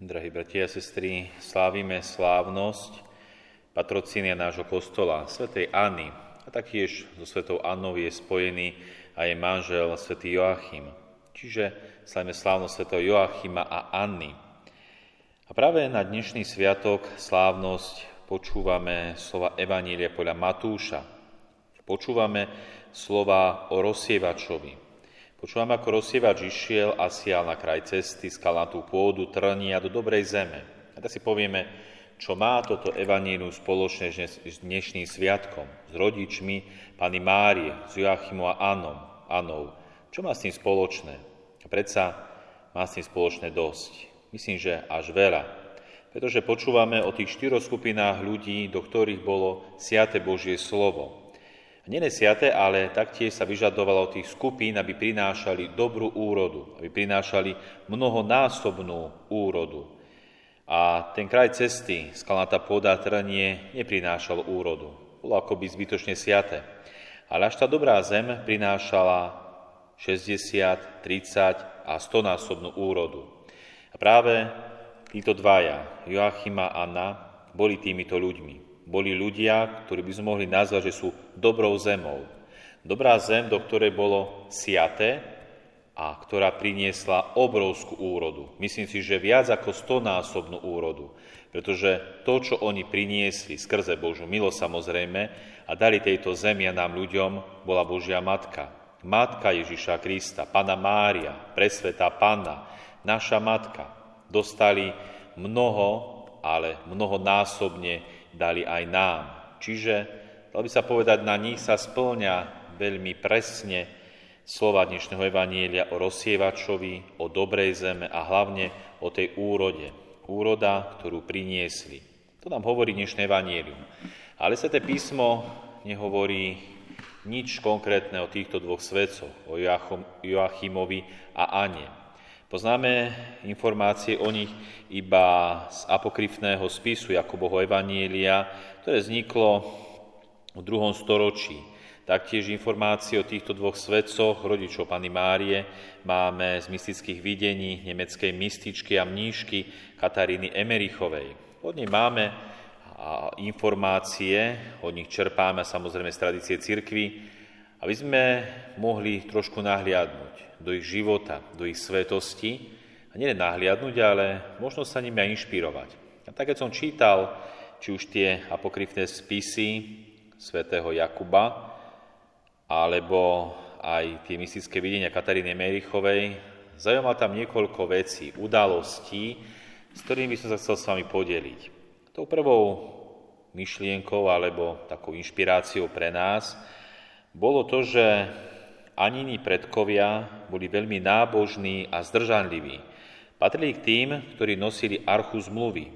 Drahí bratia a sestry, slávime slávnosť patrocínia nášho kostola, svätej Anny. A taktiež so svetou Annou je spojený aj jej manžel, svätý Joachim. Čiže slávime slávnosť svätého Joachima a Anny. A práve na dnešný sviatok, slávnosť, počúvame slova Evanília podľa Matúša. Počúvame slova o rozsievačovi, Počúvam, ako rozsievač išiel a sial na kraj cesty, skalnatú pôdu, trnia do dobrej zeme. A tak si povieme, čo má toto evanílium spoločné s dnešným sviatkom, s rodičmi pani Márie, s Joachimom a Anom, Anou. Čo má s tým spoločné? A predsa má s tým spoločné dosť. Myslím, že až veľa. Pretože počúvame o tých štyroch skupinách ľudí, do ktorých bolo siate Božie slovo. Nenesiate, ale taktiež sa vyžadovalo od tých skupín, aby prinášali dobrú úrodu, aby prinášali mnohonásobnú úrodu. A ten kraj cesty, skalnatá pôda trnie, neprinášal úrodu. Bolo akoby zbytočne siate. Ale až tá dobrá zem prinášala 60, 30 a 100 násobnú úrodu. A práve títo dvaja, Joachima a Anna, boli týmito ľuďmi boli ľudia, ktorí by sme mohli nazvať, že sú dobrou zemou. Dobrá zem, do ktorej bolo siaté a ktorá priniesla obrovskú úrodu. Myslím si, že viac ako stonásobnú úrodu. Pretože to, čo oni priniesli skrze Božú milosť samozrejme a dali tejto zemi a nám ľuďom, bola Božia Matka. Matka Ježiša Krista, Pana Mária, presvetá Panna, naša Matka. Dostali mnoho, ale mnohonásobne dali aj nám. Čiže, dal by sa povedať, na nich sa splňa veľmi presne slova dnešného Evanielia o rozsievačovi, o dobrej zeme a hlavne o tej úrode. Úroda, ktorú priniesli. To nám hovorí dnešné Evanielium. Ale sa to písmo nehovorí nič konkrétne o týchto dvoch svedcoch, o Joachimovi a Ane. Poznáme informácie o nich iba z apokryfného spisu Jakoboho Evanielia, ktoré vzniklo v druhom storočí. Taktiež informácie o týchto dvoch svedcoch, rodičov Pany Márie, máme z mystických videní nemeckej mystičky a mníšky Kataríny Emerichovej. Od nej máme informácie, od nich čerpáme samozrejme z tradície cirkvy, aby sme mohli trošku nahliadnúť do ich života, do ich svetosti a nie nahliadnúť, ale možno sa nimi aj inšpirovať. A tak, keď som čítal či už tie apokryfné spisy svätého Jakuba, alebo aj tie mystické videnia Kataríny Merichovej, zaujímavé tam niekoľko vecí, udalostí, s ktorými by som sa chcel s vami podeliť. Tou prvou myšlienkou alebo takou inšpiráciou pre nás bolo to, že Anini predkovia boli veľmi nábožní a zdržanliví. Patrili k tým, ktorí nosili archu zmluvy.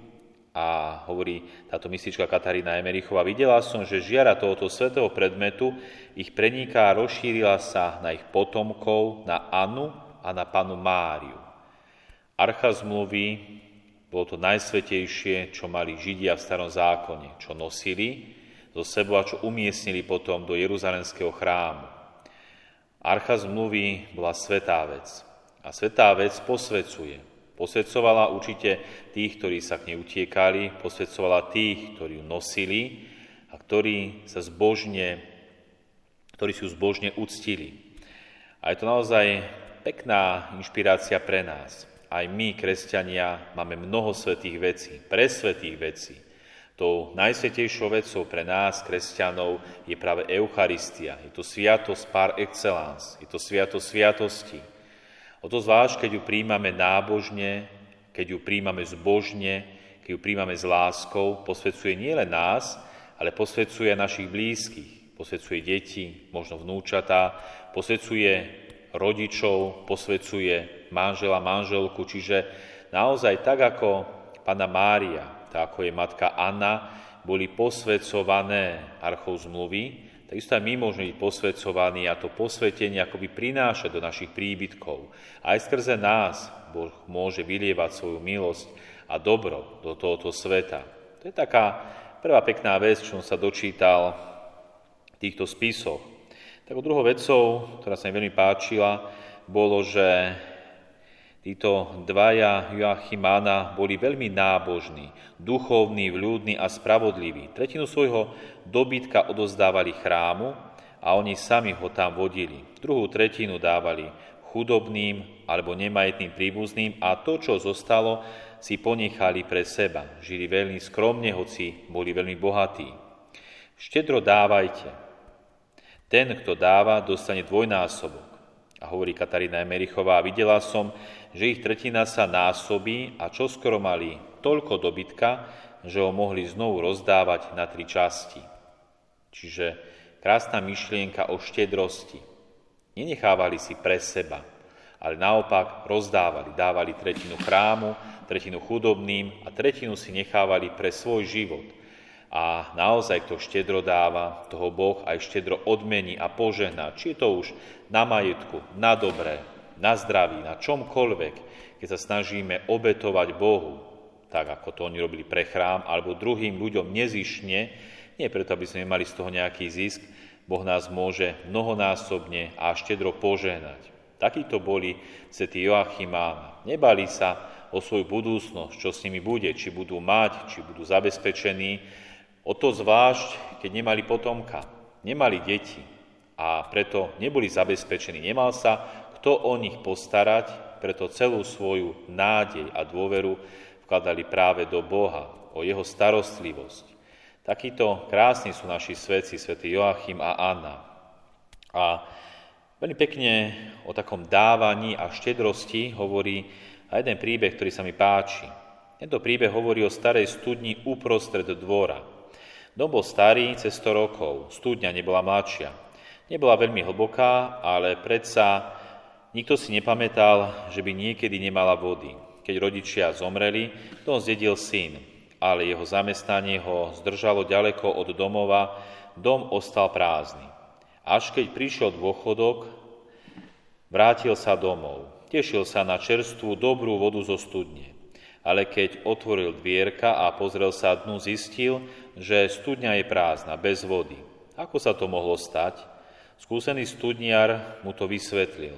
A hovorí táto mistička Katarína Emerichová, videla som, že žiara tohoto svetého predmetu ich preniká a rozšírila sa na ich potomkov, na Anu a na panu Máriu. Archa zmluvy bolo to najsvetejšie, čo mali Židia v starom zákone, čo nosili zo sebou a čo umiestnili potom do Jeruzalemského chrámu. Archa zmluvy bola svetá vec. A svetá vec posvecuje. Posvedcovala určite tých, ktorí sa k nej utiekali, posvedcovala tých, ktorí ju nosili a ktorí sa zbožne, ktorí si ju zbožne uctili. A je to naozaj pekná inšpirácia pre nás. Aj my, kresťania, máme mnoho svetých vecí, presvetých vecí, Tou najsvetejšou vecou pre nás, kresťanov, je práve Eucharistia. Je to sviatosť par excellence, je to sviatosť sviatosti. O to zvlášť, keď ju príjmame nábožne, keď ju príjmame zbožne, keď ju príjmame s láskou, posvedcuje nielen nás, ale posvedcuje našich blízkych, posvedcuje deti, možno vnúčatá, posvedcuje rodičov, posvedcuje manžela, manželku, čiže naozaj tak ako Pana Mária, tak ako je matka Anna, boli posvedcované archou zmluvy, takisto aj my môžeme byť posvedcovaní a to posvetenie akoby prináša do našich príbytkov. Aj skrze nás Boh môže vylievať svoju milosť a dobro do tohoto sveta. To je taká prvá pekná vec, čo som sa dočítal v týchto spisoch. Takou druhou vecou, ktorá sa mi veľmi páčila, bolo, že Títo dvaja Joachimána boli veľmi nábožní, duchovní, vľúdni a spravodliví. Tretinu svojho dobytka odozdávali chrámu a oni sami ho tam vodili. Druhú tretinu dávali chudobným alebo nemajetným príbuzným a to, čo zostalo, si ponechali pre seba. Žili veľmi skromne, hoci boli veľmi bohatí. Štedro dávajte. Ten, kto dáva, dostane dvojnásobok. A hovorí Katarína Emerichová, videla som, že ich tretina sa násobí a čoskoro mali toľko dobytka, že ho mohli znovu rozdávať na tri časti. Čiže krásna myšlienka o štedrosti. Nenechávali si pre seba, ale naopak rozdávali, dávali tretinu chrámu, tretinu chudobným a tretinu si nechávali pre svoj život. A naozaj, kto štedro dáva, toho Boh aj štedro odmení a požehná. Či je to už na majetku, na dobré, na zdraví, na čomkoľvek, keď sa snažíme obetovať Bohu, tak ako to oni robili pre chrám, alebo druhým ľuďom nezišne, nie preto, aby sme mali z toho nejaký zisk, Boh nás môže mnohonásobne a štedro požehnať. Takíto boli svätí Joachim Nebali sa o svoju budúcnosť, čo s nimi bude, či budú mať, či budú zabezpečení. O to zvlášť, keď nemali potomka, nemali deti a preto neboli zabezpečení. Nemal sa kto o nich postarať, preto celú svoju nádej a dôveru vkladali práve do Boha, o jeho starostlivosť. Takíto krásni sú naši svetci, svätý Joachim a Anna. A veľmi pekne o takom dávaní a štedrosti hovorí aj jeden príbeh, ktorý sa mi páči. Tento príbeh hovorí o starej studni uprostred dvora. Dom bol starý cez 100 rokov, studňa nebola mladšia. Nebola veľmi hlboká, ale predsa Nikto si nepamätal, že by niekedy nemala vody. Keď rodičia zomreli, dom zdedil syn, ale jeho zamestnanie ho zdržalo ďaleko od domova, dom ostal prázdny. Až keď prišiel dôchodok, vrátil sa domov. Tešil sa na čerstvú, dobrú vodu zo studne. Ale keď otvoril dvierka a pozrel sa dnu, zistil, že studňa je prázdna, bez vody. Ako sa to mohlo stať? Skúsený studniar mu to vysvetlil.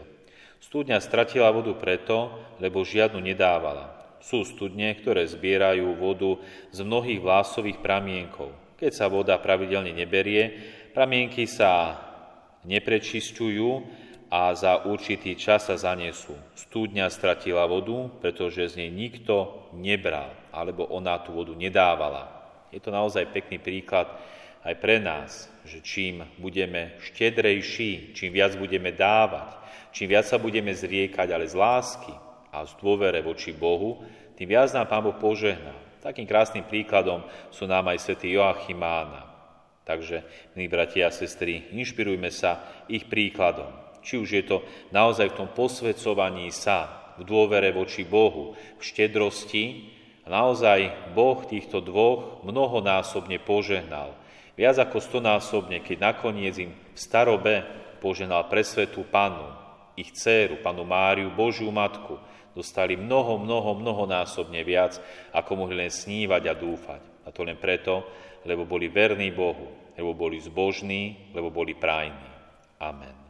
Studňa stratila vodu preto, lebo žiadnu nedávala. Sú studne, ktoré zbierajú vodu z mnohých vlásových pramienkov. Keď sa voda pravidelne neberie, pramienky sa neprečisťujú a za určitý čas sa zanesú. Studňa stratila vodu, pretože z nej nikto nebral, alebo ona tú vodu nedávala. Je to naozaj pekný príklad aj pre nás, že čím budeme štedrejší, čím viac budeme dávať, čím viac sa budeme zriekať, ale z lásky a z dôvere voči Bohu, tým viac nám Pán Boh požehná. Takým krásnym príkladom sú nám aj svätý Joachim Mána. Takže, milí bratia a sestry, inšpirujme sa ich príkladom. Či už je to naozaj v tom posvedcovaní sa, v dôvere voči Bohu, v štedrosti, a naozaj Boh týchto dvoch mnohonásobne požehnal viac ako stonásobne, keď nakoniec im v starobe poženal presvetú panu, ich dceru, panu Máriu, Božiu matku, dostali mnoho, mnoho, mnohonásobne viac, ako mohli len snívať a dúfať. A to len preto, lebo boli verní Bohu, lebo boli zbožní, lebo boli prajní. Amen.